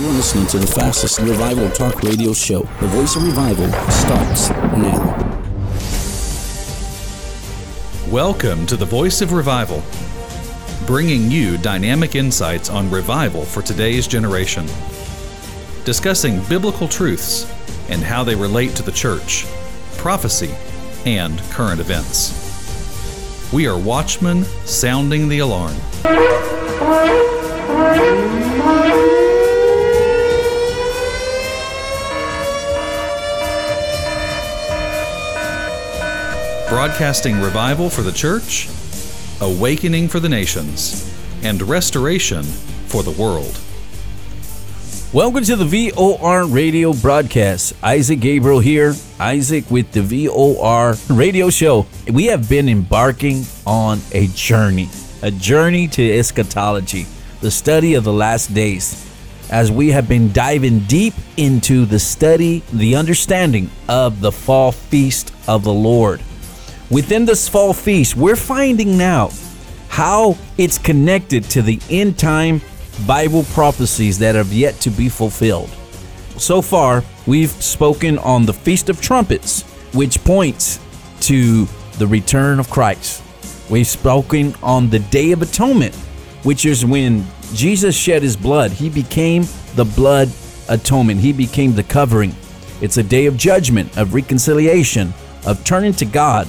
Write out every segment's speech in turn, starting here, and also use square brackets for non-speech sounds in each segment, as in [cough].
You're listening to the fastest revival talk radio show. The voice of revival starts now. Welcome to the Voice of Revival, bringing you dynamic insights on revival for today's generation, discussing biblical truths and how they relate to the church, prophecy, and current events. We are watchmen sounding the alarm. Broadcasting revival for the church, awakening for the nations, and restoration for the world. Welcome to the VOR radio broadcast. Isaac Gabriel here. Isaac with the VOR radio show. We have been embarking on a journey, a journey to eschatology, the study of the last days, as we have been diving deep into the study, the understanding of the fall feast of the Lord. Within this fall feast, we're finding now how it's connected to the end time Bible prophecies that have yet to be fulfilled. So far, we've spoken on the Feast of Trumpets, which points to the return of Christ. We've spoken on the Day of Atonement, which is when Jesus shed his blood. He became the blood atonement, he became the covering. It's a day of judgment, of reconciliation, of turning to God,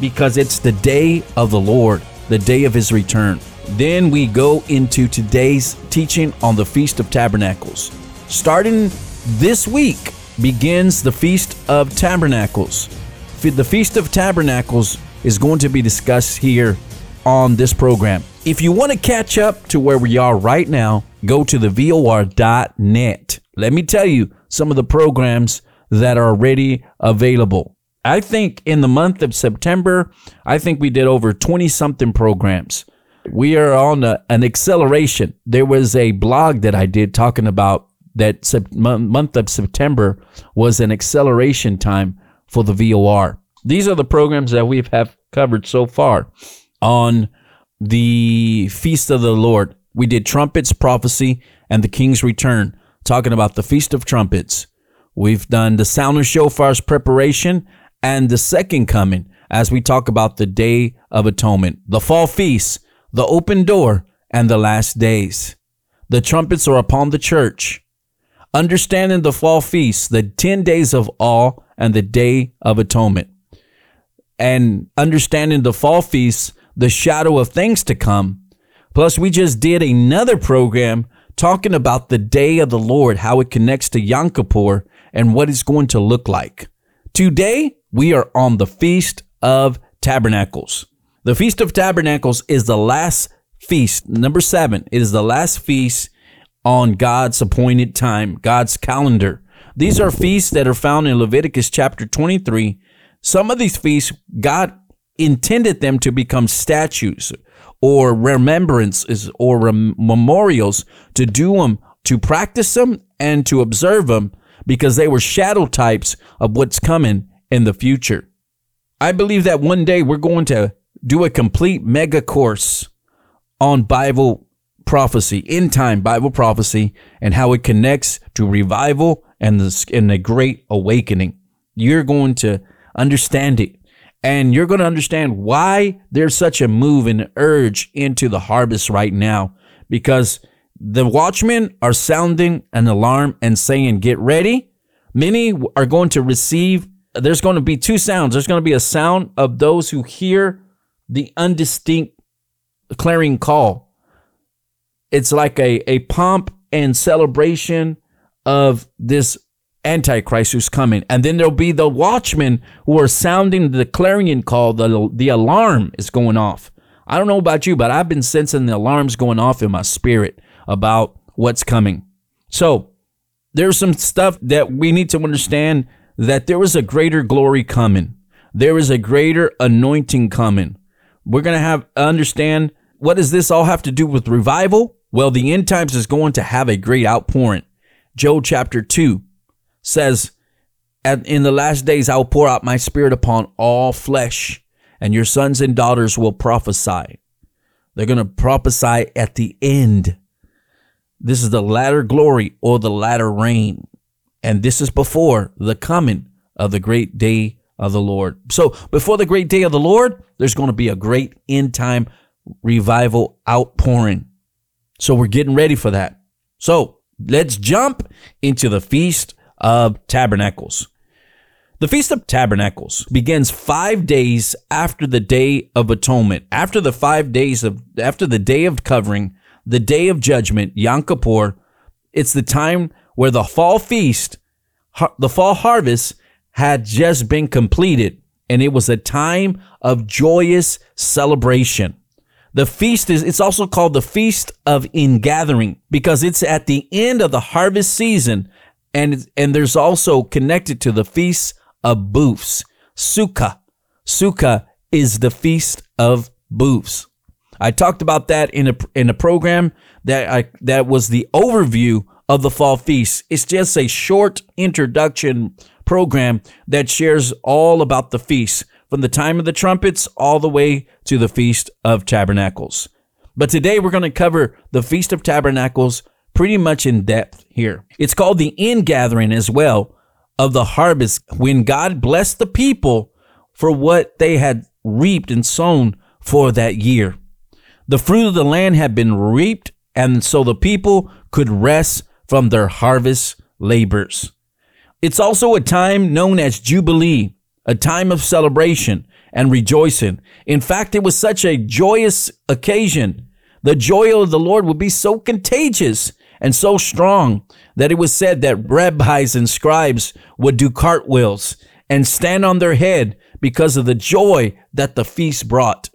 because it's the day of the Lord, the day of his return. Then we go into today's teaching on the Feast of Tabernacles. Starting this week begins the Feast of Tabernacles. The Feast of Tabernacles is going to be discussed here on this program. If you want to catch up to where we are right now, go to the VOR.net. Let me tell you some of the programs that are already available. I think in the month of September, I think we did over 20 something programs. We are on a, an acceleration. There was a blog that I did talking about that sep- month of September was an acceleration time for the VOR. These are the programs that we have covered so far on the Feast of the Lord. We did Trumpets, Prophecy, and the King's Return, talking about the Feast of Trumpets. We've done the Sound of Shofar's preparation and the Second Coming as we talk about the Day of Atonement, the Fall Feast, the Open Door, and the Last Days. The trumpets are upon the church. Understanding the Fall Feast, the 10 days of awe, and the Day of Atonement. And understanding the Fall Feast, the shadow of things to come. Plus, we just did another program talking about the day of the Lord, how it connects to Yom Kippur, and what it's going to look like. Today, we are on the Feast of Tabernacles. The Feast of Tabernacles is the last feast, number seven. It is the last feast on God's appointed time, God's calendar. These are feasts that are found in Leviticus chapter 23. Some of these feasts, God intended them to become statues or remembrances or rem- memorials to do them, to practice them and to observe them because they were shadow types of what's coming in the future. I believe that one day we're going to do a complete mega course on Bible prophecy, end time Bible prophecy, and how it connects to revival and the, and the great awakening. You're going to understand it. And you're going to understand why there's such a move and urge into the harvest right now. Because the watchmen are sounding an alarm and saying, Get ready. Many are going to receive, there's going to be two sounds. There's going to be a sound of those who hear the undistinct clarion call. It's like a, a pomp and celebration of this Antichrist who's coming. And then there'll be the watchmen who are sounding the clarion call, the, the alarm is going off. I don't know about you, but I've been sensing the alarms going off in my spirit about what's coming. So there's some stuff that we need to understand that there is a greater glory coming. There is a greater anointing coming. We're going to have understand what does this all have to do with revival? Well, the end times is going to have a great outpouring. Joel chapter 2 says, In the last days I will pour out my spirit upon all flesh, and your sons and daughters will prophesy. They're going to prophesy at the end. This is the latter glory or the latter rain. And this is before the coming of the great day of the Lord. So before the great day of the Lord, there's going to be a great end time revival outpouring. So we're getting ready for that. So let's jump into the Feast of Tabernacles. The Feast of Tabernacles begins five days after the Day of Atonement. After the five days of, after the Day of Covering, the Day of Judgment, Yom Kippur, it's the time where the fall feast, the fall harvest had just been completed, and it was a time of joyous celebration. The feast is, it's also called the Feast of Ingathering because it's at the end of the harvest season and, and there's also connected to the Feast of Booths. Sukkah. Sukkah is the Feast of Booths. I talked about that in a, in a program that I, that was the overview of the fall feast. It's just a short introduction program that shares all about the feast from the time of the trumpets all the way to the Feast of Tabernacles. But today we're going to cover the Feast of Tabernacles pretty much in depth here. It's called the ingathering as well of the harvest when God blessed the people for what they had reaped and sown for that year. The fruit of the land had been reaped, and so the people could rest from their harvest labors. It's also a time known as Jubilee, a time of celebration and rejoicing. In fact, it was such a joyous occasion. The joy of the Lord would be so contagious and so strong that it was said that rabbis and scribes would do cartwheels and stand on their head because of the joy that the feast brought.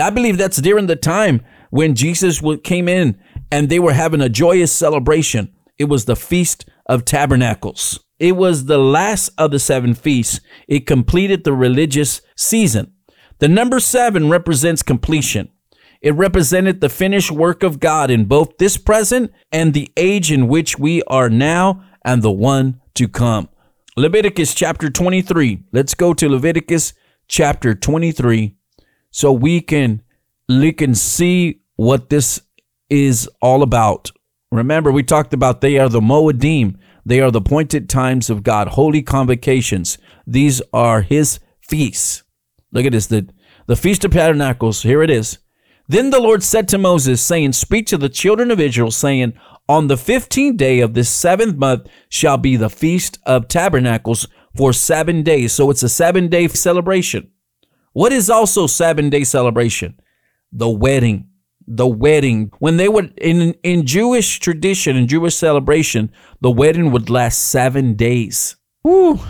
I believe that's during the time when Jesus came in and they were having a joyous celebration. It was the Feast of Tabernacles. It was the last of the seven feasts. It completed the religious season. The number seven represents completion. It represented the finished work of God in both this present and the age in which we are now and the one to come. Leviticus chapter 23. Let's go to Leviticus chapter 23 so we can we can see what this is all about. Remember, we talked about they are the Moedim. They are the appointed times of God, holy convocations. These are his feasts. Look at this. The, the Feast of Tabernacles, here it is. Then the Lord said to Moses, saying, Speak to the children of Israel, saying, On the fifteenth day of this seventh month shall be the Feast of Tabernacles for seven days. So it's a seven day celebration. What is also seven day celebration? The wedding the wedding when they would in in Jewish tradition and Jewish celebration, the wedding would last seven days. Woo.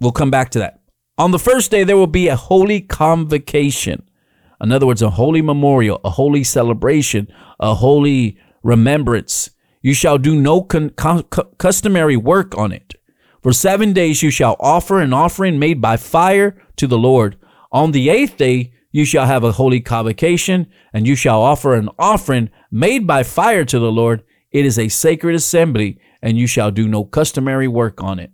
We'll come back to that. On the first day, there will be a holy convocation. In other words, a holy memorial, a holy celebration, a holy remembrance. You shall do no con- con- customary work on it. For seven days you shall offer an offering made by fire to the Lord. On the eighth day you shall have a holy convocation, and you shall offer an offering made by fire to the Lord. It is a sacred assembly, and you shall do no customary work on it.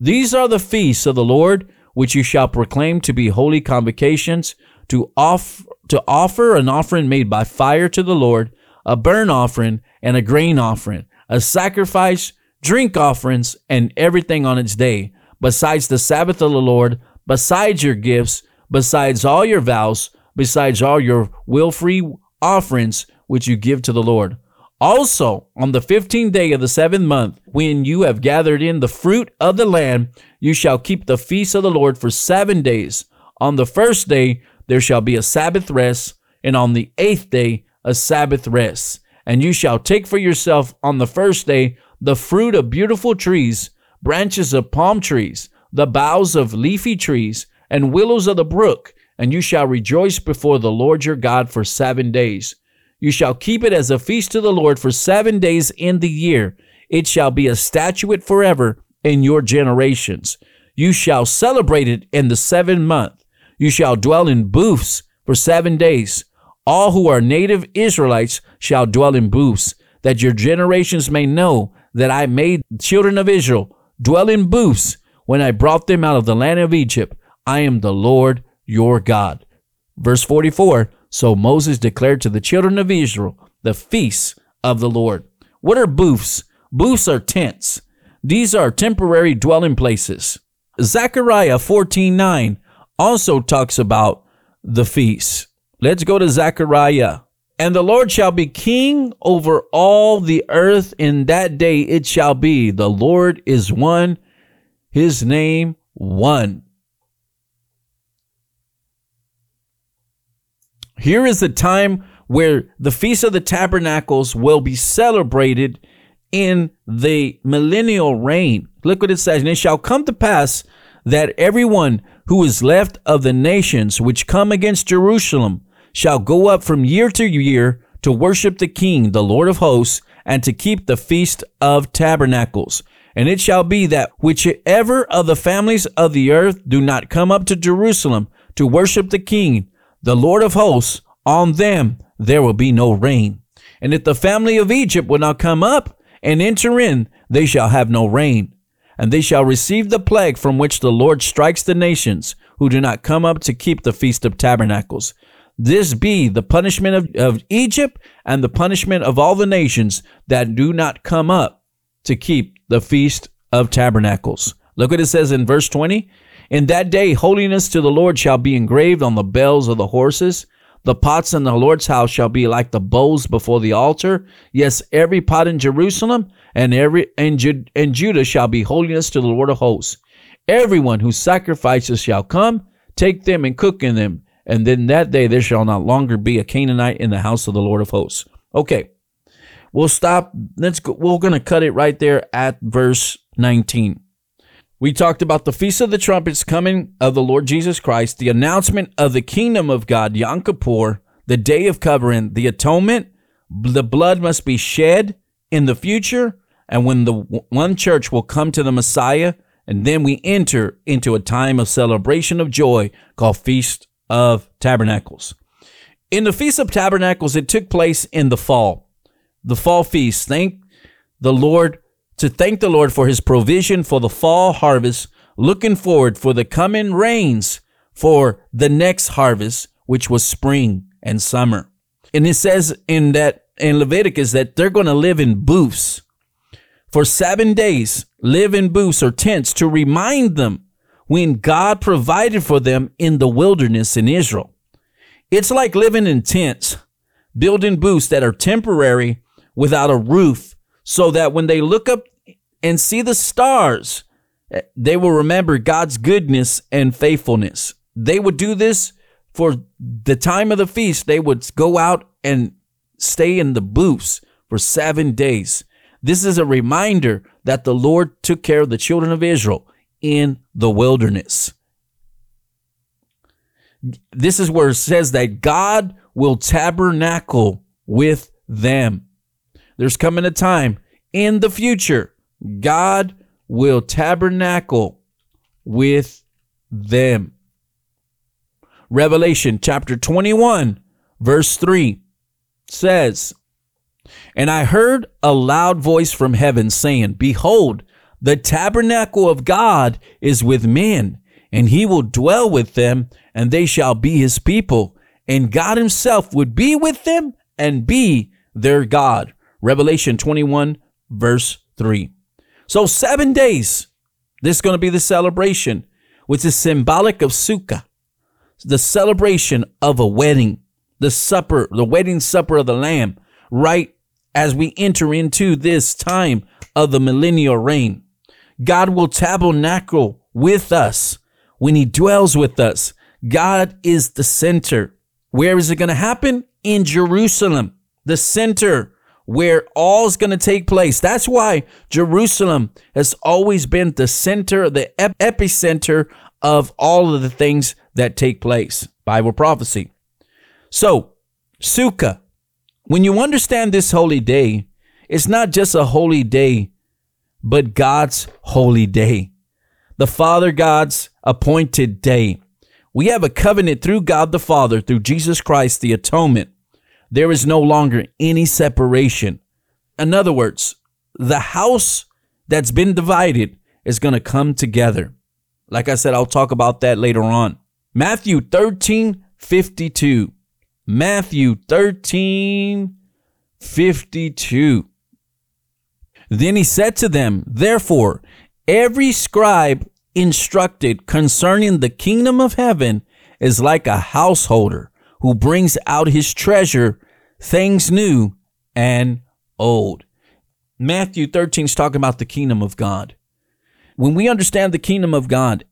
These are the feasts of the Lord, which you shall proclaim to be holy convocations, to, off, to offer an offering made by fire to the Lord, a burnt offering, and a grain offering, a sacrifice, drink offerings, and everything on its day, besides the Sabbath of the Lord, besides your gifts, besides all your vows, besides all your will free offerings which you give to the Lord. Also, on the fifteenth day of the seventh month, when you have gathered in the fruit of the land, you shall keep the feast of the Lord for seven days. On the first day, there shall be a Sabbath rest, and on the eighth day, a Sabbath rest. And you shall take for yourself on the first day the fruit of beautiful trees, branches of palm trees, the boughs of leafy trees, and willows of the brook, and you shall rejoice before the Lord your God for seven days. You shall keep it as a feast to the Lord for seven days in the year. It shall be a statute forever in your generations. You shall celebrate it in the seventh month. You shall dwell in booths for seven days. All who are native Israelites shall dwell in booths, that your generations may know that I made the children of Israel dwell in booths when I brought them out of the land of Egypt I am the Lord your God. Verse 44 So Moses declared to the children of Israel the feasts of the Lord. What are booths? Booths are tents. These are temporary dwelling places. Zechariah 14:9 also talks about the feasts. Let's go to Zechariah. And the Lord shall be king over all the earth. In that day it shall be, the Lord is one, his name one. Here is the time where the Feast of the Tabernacles will be celebrated in the millennial reign. Look what it says. And it shall come to pass that everyone who is left of the nations which come against Jerusalem shall go up from year to year to worship the King, the Lord of hosts, and to keep the Feast of Tabernacles. And it shall be that whichever of the families of the earth do not come up to Jerusalem to worship the King, the Lord of hosts, on them there will be no rain. And if the family of Egypt will not come up and enter in, they shall have no rain. And they shall receive the plague from which the Lord strikes the nations who do not come up to keep the Feast of Tabernacles. This be the punishment of, of Egypt and the punishment of all the nations that do not come up to keep the Feast of Tabernacles. Look what it says in verse 20. In that day, holiness to the Lord shall be engraved on the bells of the horses the pots in the Lord's house shall be like the bowls before the altar. Yes, every pot in Jerusalem and every and, Ju- Judah shall be holiness to the Lord of hosts. Everyone who sacrifices shall come, take them and cook in them, and then that day there shall not longer be a Canaanite in the house of the Lord of hosts. Okay, we'll stop. Let's go. We're going to cut it right there at verse 19. We talked about the Feast of the Trumpets coming of the Lord Jesus Christ, the announcement of the kingdom of God, Yom Kippur, the Day of Covering, the atonement. The blood must be shed in the future, and when the one church will come to the Messiah, and then we enter into a time of celebration of joy called Feast of Tabernacles. In the Feast of Tabernacles, it took place in the fall, the fall feast. Thank the Lord to thank the Lord for his provision for the fall harvest, looking forward for the coming rains for the next harvest, which was spring and summer. And it says in that in Leviticus that they're going to live in booths for seven days, live in booths or tents to remind them when God provided for them in the wilderness in Israel. It's like living in tents, building booths that are temporary without a roof so that when they look up and see the stars, eh, they will remember God's goodness and faithfulness. They would do this for the time of the feast. They would go out and stay in the booths for seven days. This is a reminder that the Lord took care of the children of Israel in the wilderness. This is where it says that God will tabernacle with them. There's coming a time in the future, God will tabernacle with them. Revelation chapter 21, verse 3 says, And I heard a loud voice from heaven saying, Behold, the tabernacle of God is with men, and he will dwell with them, and they shall be his people, and God himself would be with them and be their God. Revelation 21, verse 3. So, seven days, this is going to be the celebration, which is symbolic of Sukkah, the celebration of a wedding, the supper, the wedding supper of the Lamb, right as we enter into this time of the millennial reign. God will tabernacle with us when He dwells with us. God is the center. Where is it going to happen? In Jerusalem, the center where all's going to take place. That's why Jerusalem has always been the center, the epicenter of all of the things that take place. Bible prophecy. So, Sukkah, when you understand this holy day, it's not just a holy day, but God's holy day, the Father God's appointed day. We have a covenant through God the Father, through Jesus Christ, the atonement there is no longer any separation. In other words, the house that's been divided is going to come together. Like I said, I'll talk about that later on. Matthew 13 52. Matthew 13 52. Then he said to them, Therefore, every scribe instructed concerning the kingdom of heaven is like a householder who brings out his treasure, things new and old. Matthew 13 is talking about the kingdom of God. When we understand the kingdom of God,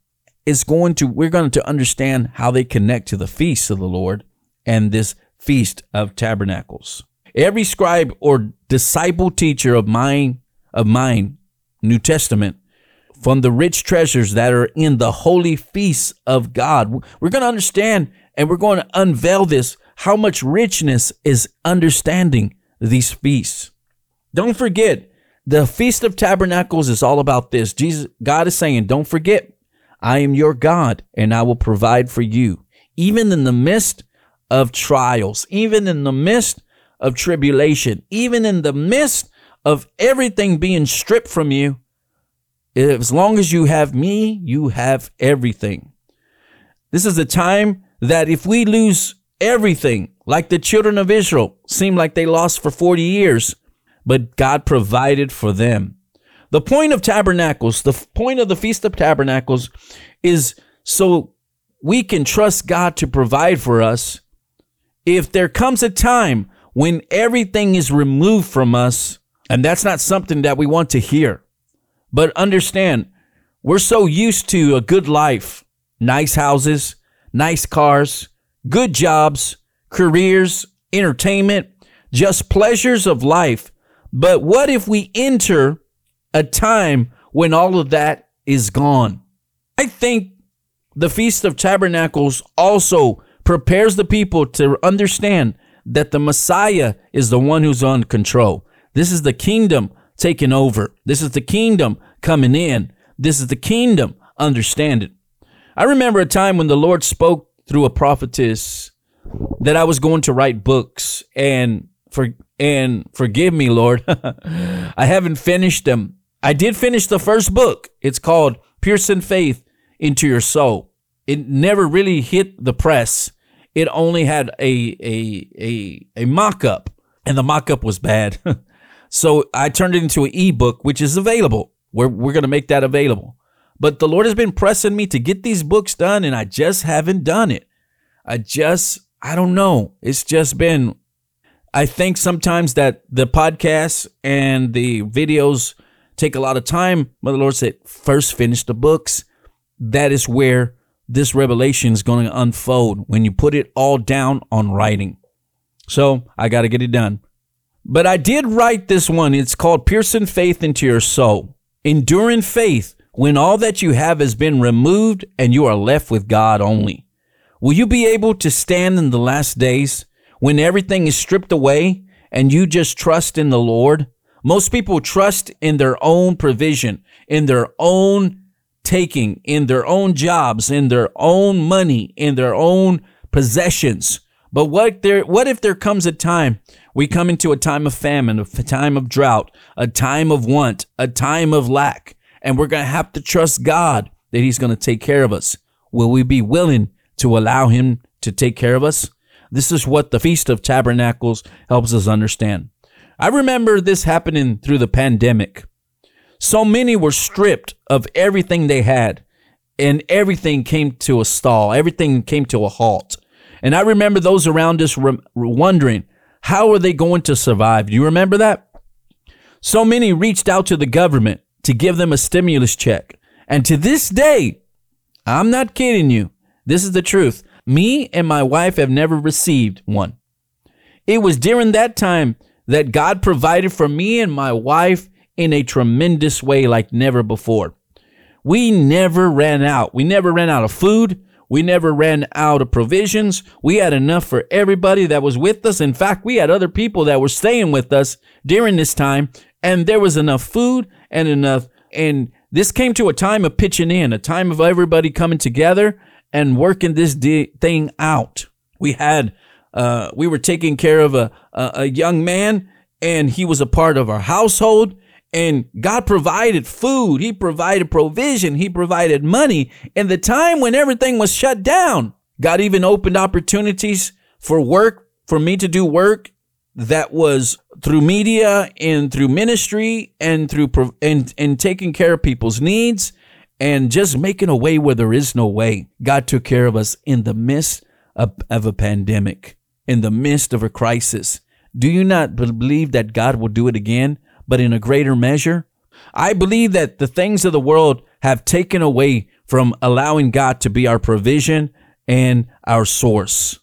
it's going to we're going to understand how they connect to the feast of the Lord and this feast of tabernacles. Every scribe or disciple teacher of mine of mine, New Testament, from the rich treasures that are in the holy feasts of God. We're going to understand and we're going to unveil this how much richness is understanding these feasts. Don't forget, the Feast of Tabernacles is all about this. Jesus, God is saying, don't forget, I am your God and I will provide for you. Even in the midst of trials, even in the midst of tribulation, even in the midst of everything being stripped from you, as long as you have me, you have everything. This is a time that if we lose everything, like the children of Israel seemed like they lost for 40 years, but God provided for them. The point of tabernacles, the point of the Feast of Tabernacles is so we can trust God to provide for us. If there comes a time when everything is removed from us, and that's not something that we want to hear, but understand, we're so used to a good life, nice houses, nice cars, good jobs, careers, entertainment, just pleasures of life. But what if we enter a time when all of that is gone? I think the Feast of Tabernacles also prepares the people to understand that the Messiah is the one who's on control. This is the kingdom taking over. This is the kingdom coming in. This is the kingdom. Understand it. I remember a time when the Lord spoke through a prophetess that I was going to write books and for and forgive me, Lord. [laughs] I haven't finished them. I did finish the first book. It's called Piercing Faith into Your Soul. It never really hit the press. It only had a a a a mock-up and the mock-up was bad. [laughs] so I turned it into an ebook which is available. We're we're going to make that available. But the Lord has been pressing me to get these books done, and I just haven't done it. I just, I don't know. It's just been, I think sometimes that the podcasts and the videos take a lot of time. But the Lord said, first finish the books. That is where this revelation is going to unfold when you put it all down on writing. So I got to get it done. But I did write this one. It's called Piercing Faith into Your Soul. Enduring faith when all that you have has been removed and you are left with God only? Will you be able to stand in the last days when everything is stripped away and you just trust in the Lord? Most people trust in their own provision, in their own taking, in their own jobs, in their own money, in their own possessions. But what there what if there comes a time we come into a time of famine, a time of drought, a time of want, a time of lack, and we're going to have to trust God that He's going to take care of us. Will we be willing to allow Him to take care of us? This is what the Feast of Tabernacles helps us understand. I remember this happening through the pandemic. So many were stripped of everything they had, and everything came to a stall, everything came to a halt. And I remember those around us re- wondering, how are they going to survive? Do you remember that? So many reached out to the government to give them a stimulus check. And to this day, I'm not kidding you. This is the truth. Me and my wife have never received one. It was during that time that God provided for me and my wife in a tremendous way like never before. We never ran out. We never ran out of food. We never ran out of provisions. We had enough for everybody that was with us. In fact, we had other people that were staying with us during this time, and there was enough food and enough. And this came to a time of pitching in, a time of everybody coming together and working this de- thing out. We had, uh, we were taking care of a, a, a young man, and he was a part of our household. And God provided food. He provided provision. He provided money. In the time when everything was shut down, God even opened opportunities for work, for me to do work that was through media and through ministry and through and and taking care of people's needs and just making a way where there is no way. God took care of us in the midst of, of a pandemic, in the midst of a crisis. Do you not believe that God will do it again, but in a greater measure? I believe that the things of the world have taken away from allowing God to be our provision and our source.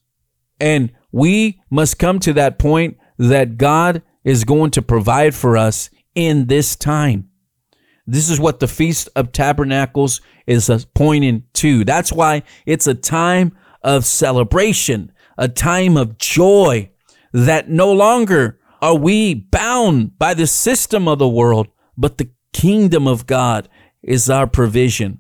And we must come to that point that God is going to provide for us in this time. This is what the Feast of Tabernacles is pointing to. That's why it's a time of celebration, a time of joy that no longer are we bound by the system of the world, but the kingdom of God is our provision.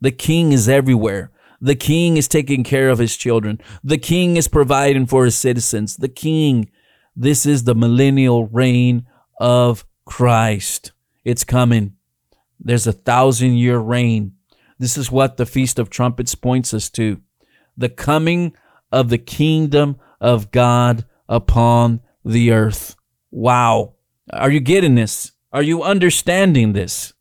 The king is everywhere. The king is taking care of his children. The king is providing for his citizens. The king, this is the millennial reign of Christ. It's coming. There's a thousand year reign. This is what the Feast of Trumpets points us to the coming of the kingdom of God upon the earth. Wow. Are you getting this? Are you understanding this?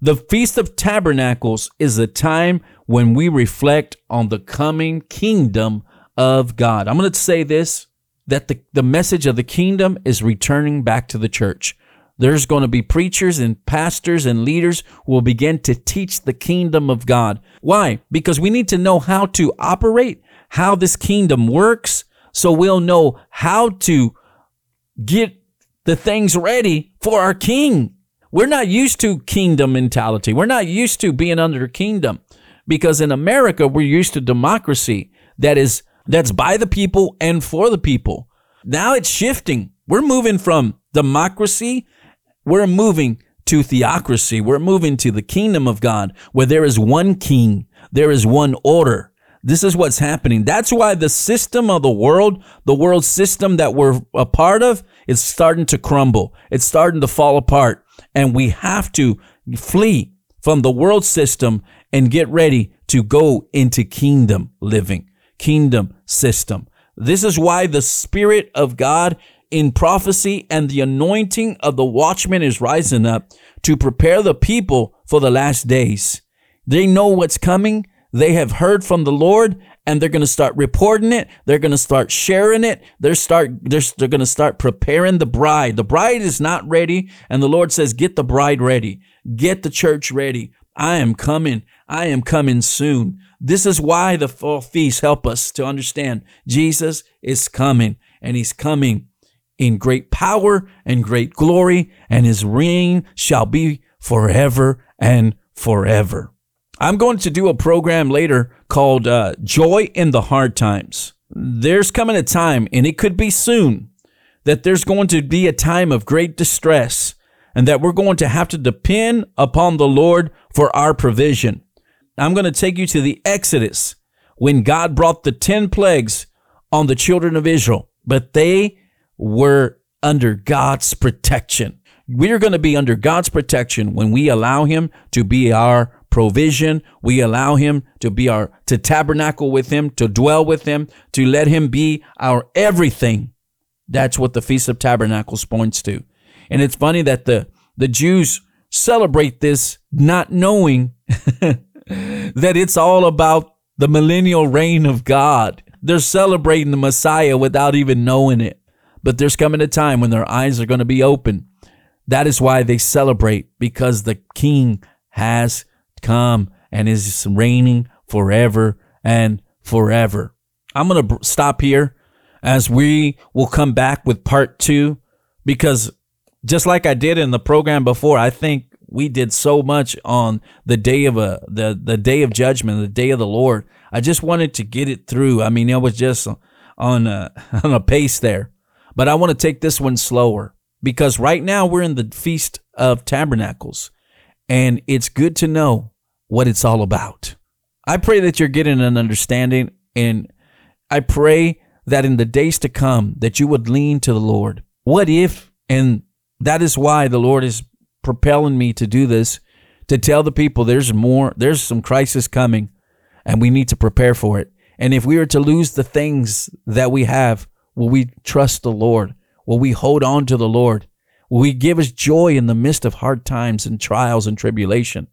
The Feast of Tabernacles is a time when we reflect on the coming kingdom of God. I'm going to say this that the, the message of the kingdom is returning back to the church. There's going to be preachers and pastors and leaders who will begin to teach the kingdom of God. Why? Because we need to know how to operate, how this kingdom works, so we'll know how to get the things ready for our king. We're not used to kingdom mentality. We're not used to being under kingdom because in America we're used to democracy that is that's by the people and for the people. Now it's shifting. We're moving from democracy, we're moving to theocracy. We're moving to the kingdom of God where there is one king, there is one order. This is what's happening. That's why the system of the world, the world system that we're a part of, is starting to crumble. It's starting to fall apart. And we have to flee from the world system and get ready to go into kingdom living, kingdom system. This is why the Spirit of God in prophecy and the anointing of the watchman is rising up to prepare the people for the last days. They know what's coming. They have heard from the Lord and they're going to start reporting it. They're going to start sharing it. They're start they're, they're going to start preparing the bride. The bride is not ready and the Lord says get the bride ready. Get the church ready. I am coming. I am coming soon. This is why the fall feasts help us to understand Jesus is coming and he's coming in great power and great glory and his reign shall be forever and forever. I'm going to do a program later called uh, Joy in the Hard Times. There's coming a time, and it could be soon, that there's going to be a time of great distress and that we're going to have to depend upon the Lord for our provision. I'm going to take you to the Exodus when God brought the 10 plagues on the children of Israel, but they were under God's protection. We're going to be under God's protection when we allow Him to be our provision. We allow Him to be our, to tabernacle with Him, to dwell with Him, to let Him be our everything. That's what the Feast of Tabernacles points to. And it's funny that the, the Jews celebrate this not knowing [laughs] that it's all about the millennial reign of God. They're celebrating the Messiah without even knowing it. But there's coming a time when their eyes are going to be open. That is why they celebrate because the King has come and is reigning forever and forever. I'm going to stop here as we will come back with part two because just like I did in the program before, I think we did so much on the day of a the the day of judgment, the day of the Lord. I just wanted to get it through. I mean, it was just on uh, a, [laughs] on a pace there, but I want to take this one slower because right now we're in the feast of tabernacles, and it's good to know what it's all about. I pray that you're getting an understanding, and I pray that in the days to come that you would lean to the Lord. What if and that is why the Lord is propelling me to do this to tell the people there's more, there's some crisis coming and we need to prepare for it. And if we are to lose the things that we have, will we trust the Lord? Will we hold on to the Lord? Will He give us joy in the midst of hard times and trials and tribulation?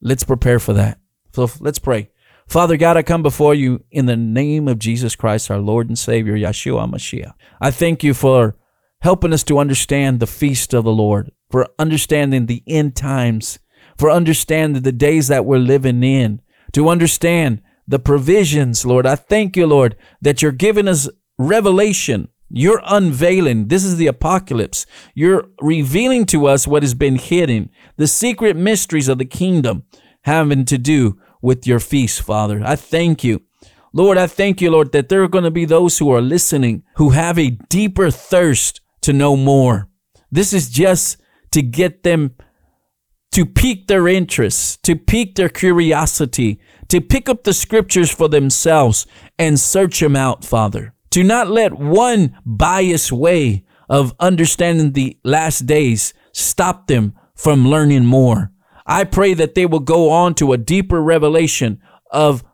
Let's prepare for that. So let's pray. Father God, I come before you in the name of Jesus Christ, our Lord and Savior, Yeshua Mashiach. I thank you for helping us to understand the feast of the Lord, for understanding the end times, for understanding the days that we're living in, to understand the provisions, Lord. I thank you, Lord, that you're giving us revelation. You're unveiling. This is the apocalypse. You're revealing to us what has been hidden, the secret mysteries of the kingdom having to do with your feast, Father. I thank you. Lord, I thank you, Lord, that there are going to be those who are listening who have a deeper thirst to know more. This is just to get them to pique their interest, to pique their curiosity, to pick up the scriptures for themselves and search them out, Father. To not let one biased way of understanding the last days stop them from learning more. I pray that they will go on to a deeper revelation of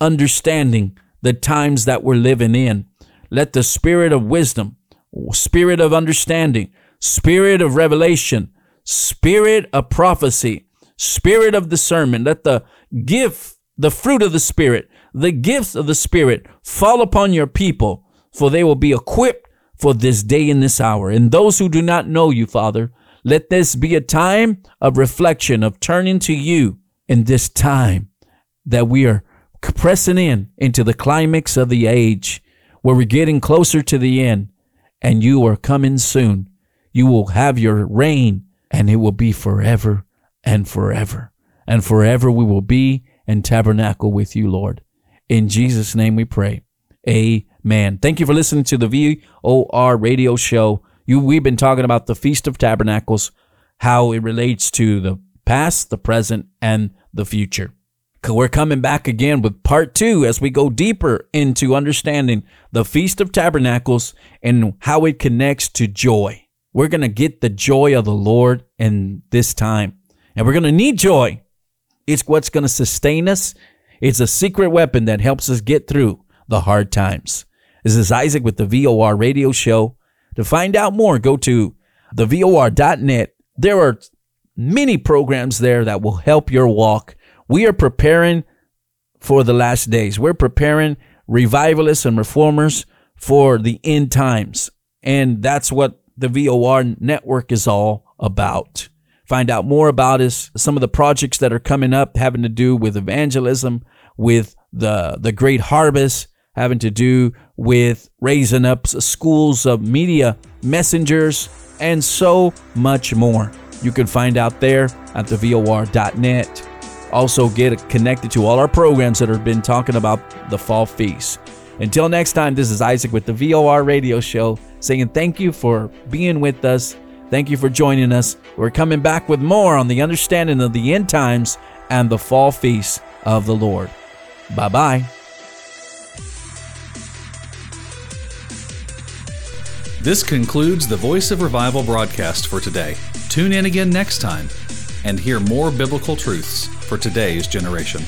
understanding the times that we're living in. Let the spirit of wisdom, spirit of understanding, spirit of revelation, spirit of prophecy, spirit of discernment, let the gift, the fruit of the spirit, the gifts of the spirit fall upon your people, for they will be equipped for this day and this hour. And those who do not know you, Father, let this be a time of reflection, of turning to you in this time that we are pressing in into the climax of the age, where we're getting closer to the end, and you are coming soon. You will have your reign, and it will be forever and forever. And forever we will be and tabernacle with you, Lord. In Jesus' name we pray. Amen. Thank you for listening to the VOR radio show. You, we've been talking about the Feast of Tabernacles, how it relates to the past, the present, and the future. We're coming back again with part two as we go deeper into understanding the Feast of Tabernacles and how it connects to joy. We're going to get the joy of the Lord in this time, and we're going to need joy. It's what's going to sustain us. It's a secret weapon that helps us get through the hard times. This is Isaac with the VOR radio show. To find out more, go to thevor.net. There are many programs there that will help your walk. We are preparing for the last days. We're preparing revivalists and reformers for the end times. And that's what the VOR network is all about. Find out more about us, some of the projects that are coming up having to do with evangelism, with the, the great harvest, having to do with raising up schools of media messengers and so much more. You can find out there at the thevor.net. Also, get connected to all our programs that have been talking about the fall feast. Until next time, this is Isaac with the VOR radio show saying thank you for being with us. Thank you for joining us. We're coming back with more on the understanding of the end times and the fall feast of the Lord. Bye bye. This concludes the Voice of Revival broadcast for today. Tune in again next time and hear more biblical truths for today's generation.